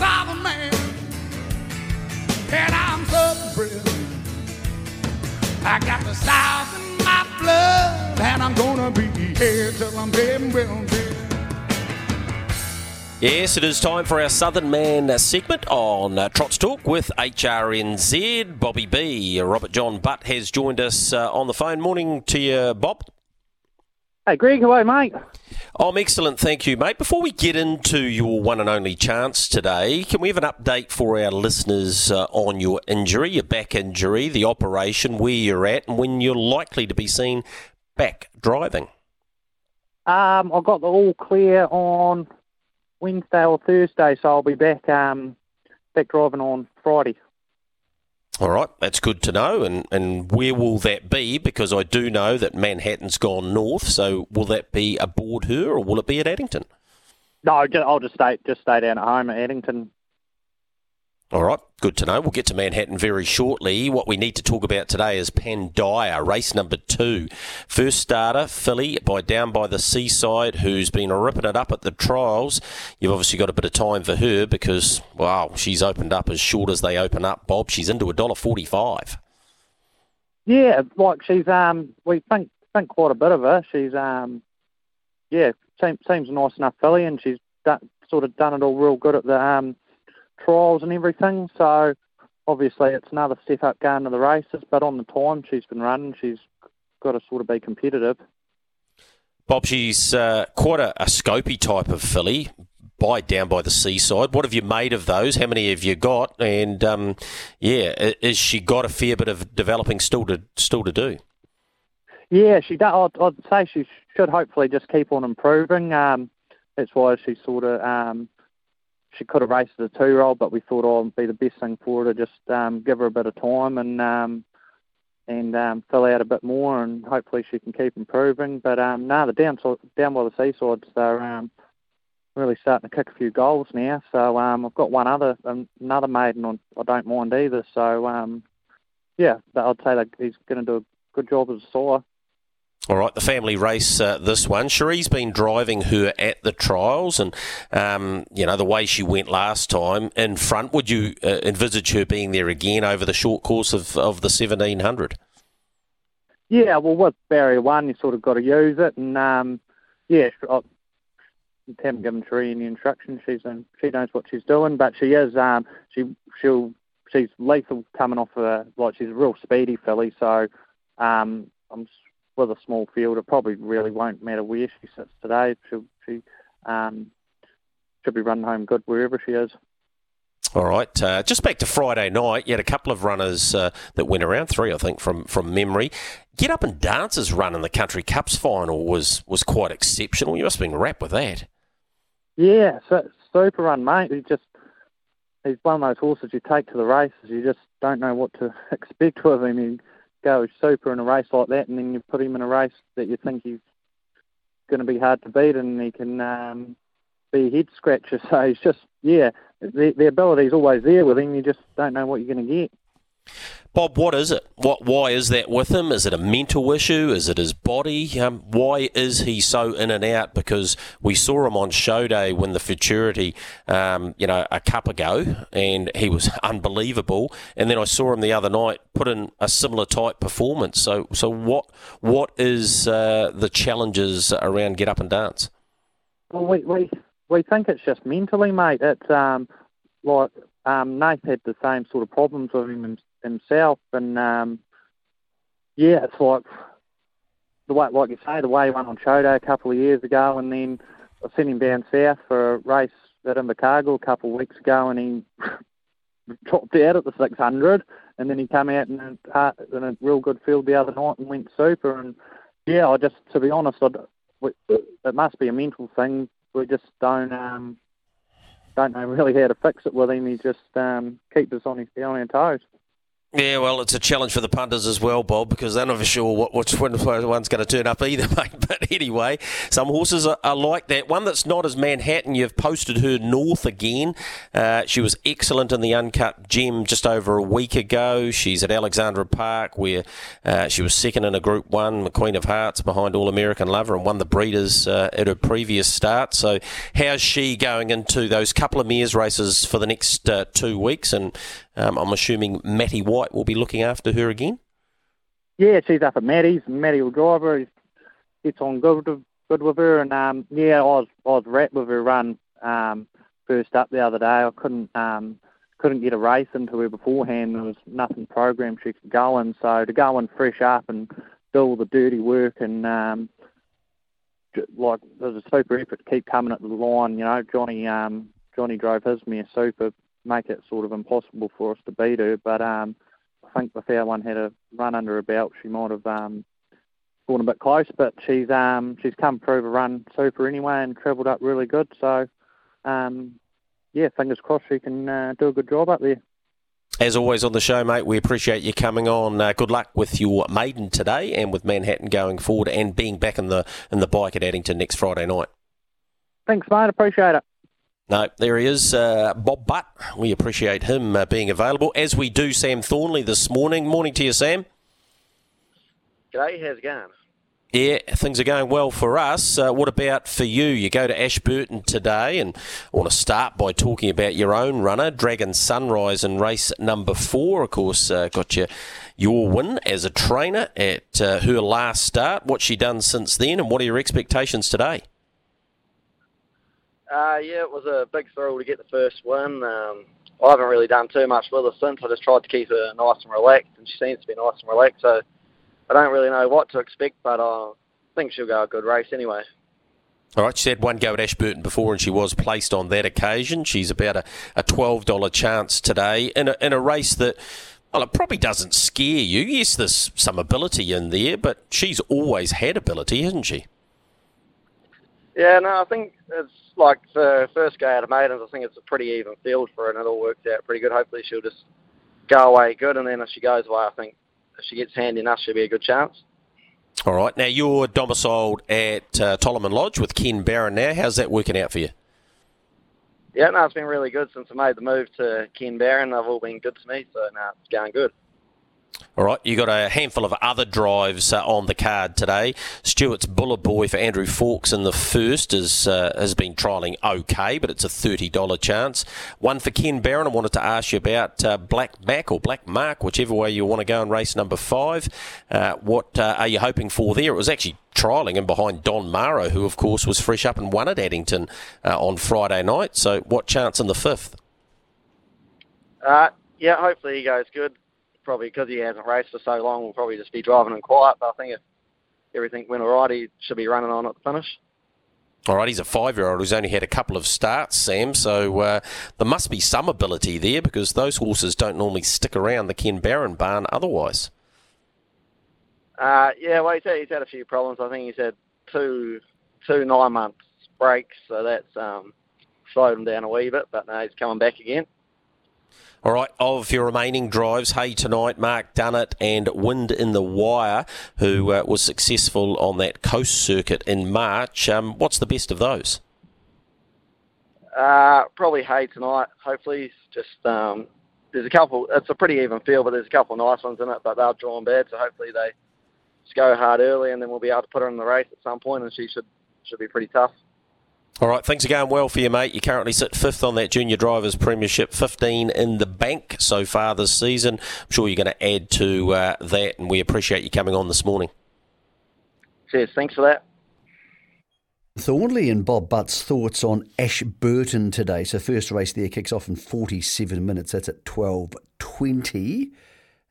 Man, and I'm. I got the South in my blood, and I'm gonna be here till I'm dead well dead. Yes, it is time for our Southern Man segment on uh, Trots Talk with HRNZ. Bobby B. Robert John Butt has joined us uh, on the phone. Morning to you, Bob. Hey, Greg, hello, mate. I'm excellent, thank you, mate. Before we get into your one and only chance today, can we have an update for our listeners uh, on your injury, your back injury, the operation, where you're at, and when you're likely to be seen back driving? Um, I got the all clear on Wednesday or Thursday, so I'll be back um, back driving on Friday. All right, that's good to know. And and where will that be? Because I do know that Manhattan's gone north. So will that be aboard her, or will it be at Addington? No, I'll just stay just stay down at home at Addington. All right, good to know. We'll get to Manhattan very shortly. What we need to talk about today is Pandaya, race number two. First starter, filly, by down by the seaside, who's been ripping it up at the trials. You've obviously got a bit of time for her because, wow, she's opened up as short as they open up, Bob. She's into a dollar forty-five. Yeah, like she's um, we think think quite a bit of her. She's um, yeah, seems seems a nice enough filly, and she's done, sort of done it all real good at the um trials and everything. So obviously it's another step up going to the races, but on the time she's been running, she's got to sort of be competitive. Bob, she's uh, quite a, a scopy type of filly. By down by the seaside, what have you made of those? How many have you got? And um, yeah, is she got a fair bit of developing still to still to do? Yeah, she does. I'd, I'd say she should hopefully just keep on improving. Um, that's why she's sort of um, she could have raced as a two-year-old, but we thought oh, it'd be the best thing for her to just um, give her a bit of time and um, and um, fill out a bit more, and hopefully she can keep improving. But um, no, the down down by the seasides, they're um, really starting to kick a few goals now. So um, I've got one other another maiden on. I don't mind either. So um, yeah, I'd say that he's going to do a good job as a sire. All right, the family race, uh, this one. Sheree's been driving her at the trials, and um, you know the way she went last time in front. Would you uh, envisage her being there again over the short course of, of the seventeen hundred? Yeah, well, with barrier one, you sort of got to use it, and um, yeah, I haven't given Sheree any instructions. She's in, she knows what she's doing, but she is um, she she'll she's lethal coming off a like she's a real speedy filly. So um, I'm with a small field, it probably really won't matter where she sits today. She'll she um, should be running home good wherever she is. All right, uh, just back to Friday night. You had a couple of runners uh, that went around three, I think, from from memory. Get up and dances run in the Country Cups final was was quite exceptional. You must have been wrapped with that. Yeah, so, super run, mate. He just he's one of those horses you take to the races. You just don't know what to expect with him. He goes super in a race like that, and then you put him in a race that you think he's going to be hard to beat, and he can um, be a head scratcher. So he's just yeah, the, the ability's always there with him. You just don't know what you're going to get. Bob, what is it? What? Why is that with him? Is it a mental issue? Is it his body? Um, why is he so in and out? Because we saw him on show day when the futurity, um, you know, a cup ago, and he was unbelievable. And then I saw him the other night put in a similar type performance. So, so what? What is uh, the challenges around get up and dance? Well, we we we think it's just mentally, mate. It's um like um had the same sort of problems with him- himself, and um yeah, it's like the way, like you say, the way he went on day a couple of years ago, and then I sent him down south for a race at Invercargill a couple of weeks ago, and he dropped out at the 600, and then he came out in a, uh, in a real good field the other night and went super. And yeah, I just, to be honest, I, it must be a mental thing. We just don't um, don't know really how to fix it with him. He just um, keeps us on his on our toes. Yeah, well, it's a challenge for the punters as well, Bob, because they're not sure what, which one's going to turn up either, mate. But anyway, some horses are, are, like that. One that's not as Manhattan, you've posted her north again. Uh, she was excellent in the Uncut Gem just over a week ago. She's at Alexandra Park, where uh, she was second in a Group 1, the Queen of Hearts, behind All American Lover, and won the Breeders uh, at her previous start. So, how's she going into those couple of mares races for the next uh, two weeks? And um, I'm assuming Matty White will be looking after her again. Yeah, she's up at Matty's. Matty will drive her. Gets on good, good with her, and um, yeah, I was I was wrapped with her run um, first up the other day. I couldn't um, couldn't get a race into her beforehand. There was nothing programmed she could go in. So to go in fresh up and do all the dirty work and um, like was a super effort to keep coming at the line. You know, Johnny um, Johnny drove his mare super make it sort of impossible for us to beat her. But um, I think if our one had a run under her belt, she might have um, gone a bit close. But she's um, she's come through the run super anyway and travelled up really good. So um, yeah, fingers crossed she can uh, do a good job up there. As always on the show, mate, we appreciate you coming on. Uh, good luck with your maiden today and with Manhattan going forward and being back in the in the bike at Addington next Friday night. Thanks, mate. Appreciate it. No, there he is, uh, Bob Butt. We appreciate him uh, being available, as we do Sam Thornley this morning. Morning to you, Sam. G'day, how's it going? Yeah, things are going well for us. Uh, what about for you? You go to Ashburton today, and I want to start by talking about your own runner, Dragon Sunrise, in race number four. Of course, uh, got you your win as a trainer at uh, her last start. What's she done since then, and what are your expectations today? Uh, yeah, it was a big thrill to get the first win. Um, I haven't really done too much with her since. I just tried to keep her nice and relaxed, and she seems to be nice and relaxed. So I don't really know what to expect, but I think she'll go a good race anyway. All right, she had one go at Ashburton before, and she was placed on that occasion. She's about a, a twelve dollar chance today in a in a race that. Well, it probably doesn't scare you. Yes, there's some ability in there, but she's always had ability, hasn't she? Yeah, no, I think it's like for first go out of maidens. I think it's a pretty even field for her, and it all works out pretty good. Hopefully, she'll just go away good, and then if she goes away, I think if she gets handy enough, she'll be a good chance. All right. Now you're domiciled at uh, Tollerman Lodge with Ken Barron. Now, how's that working out for you? Yeah, no, it's been really good since I made the move to Ken Barron. They've all been good to me, so now it's going good. All right, you got a handful of other drives uh, on the card today. Stewart's Buller Boy for Andrew Fawkes in the first is, uh, has been trialling okay, but it's a $30 chance. One for Ken Barron, I wanted to ask you about uh, Black Mac or Black Mark, whichever way you want to go in race number five. Uh, what uh, are you hoping for there? It was actually trialling and behind Don Maro, who of course was fresh up and won at Addington uh, on Friday night. So what chance in the fifth? yeah, hopefully he goes good probably because he hasn't raced for so long, will probably just be driving him quiet. But I think if everything went all right, he should be running on at the finish. All right, he's a five-year-old who's only had a couple of starts, Sam. So uh, there must be some ability there because those horses don't normally stick around the Ken Barron barn otherwise. Uh, yeah, well, he's had, he's had a few problems. I think he's had two two nine months breaks, so that's um, slowed him down a wee bit. But now he's coming back again. All right, of your remaining drives, Hey Tonight, Mark Dunnett, and Wind in the Wire, who uh, was successful on that coast circuit in March. Um, what's the best of those? Uh, probably Hey Tonight. Hopefully, just um, there's a couple. It's a pretty even field, but there's a couple nice ones in it. But they're drawn bad, so hopefully they just go hard early, and then we'll be able to put her in the race at some point, and she should should be pretty tough. All right, things are going well for you, mate. You currently sit fifth on that Junior Drivers Premiership, 15 in the bank so far this season. I'm sure you're going to add to uh, that, and we appreciate you coming on this morning. Cheers, thanks for that. Thornley and Bob Butt's thoughts on Ashburton today. So first race there kicks off in 47 minutes. That's at 12.20.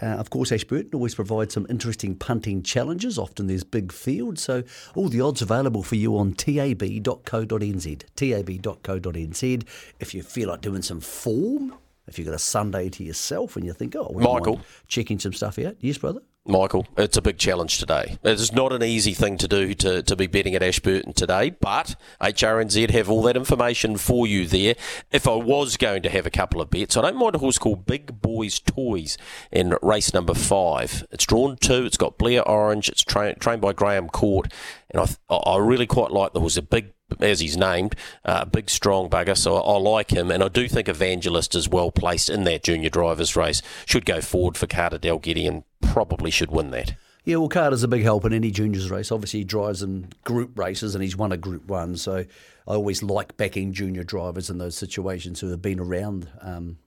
Uh, of course, Ashburton always provides some interesting punting challenges. Often there's big fields, so all the odds available for you on tab.co.nz. tab.co.nz. If you feel like doing some form, if you've got a Sunday to yourself and you think, oh, we're Michael, checking some stuff out. Yes, brother. Michael. It's a big challenge today. It's not an easy thing to do to, to be betting at Ashburton today, but HRNZ have all that information for you there. If I was going to have a couple of bets, I don't mind a horse called Big Boys Toys in race number five. It's drawn two, it's got Blair Orange, it's tra- trained by Graham Court, and I, I really quite like the horse. A big as he's named, a uh, big strong bugger. So I, like him, and I do think Evangelist is well placed in that junior drivers race. Should go forward for Carter Dalgety and probably should win that. Yeah, well, Carter's a big help in any juniors race. Obviously, he drives in group races and he's won a group one. So I always like backing junior drivers in those situations who have been around um,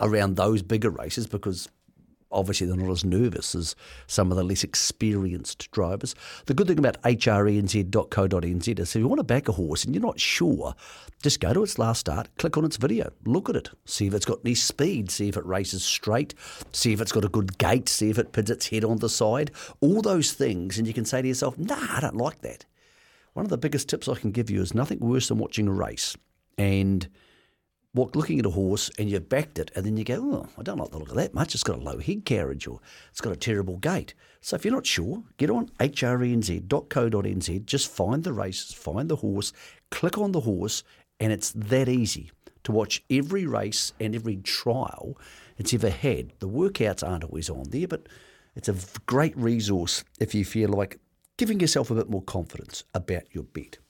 around those bigger races because obviously they're not as nervous as some of the less experienced drivers. The good thing about hrnz.co.nz is if you want to back a horse and you're not sure, just go to its last start, click on its video, look at it, see if it's got any speed, see if it races straight, see if it's got a good gait, see if it pins its head on the side, all those things, and you can say to yourself, nah, I don't like that. One of the biggest tips I can give you is nothing worse than watching a race and – walk, looking at a horse and you've backed it, and then you go, oh, I don't like the look of that much. It's got a low head carriage or it's got a terrible gait. So if you're not sure, get on hrnz.co.nz, just find the races, find the horse, click on the horse, and it's that easy to watch every race and every trial it's ever had. The workouts aren't always on there, but it's a great resource if you feel like giving yourself a bit more confidence about your bet.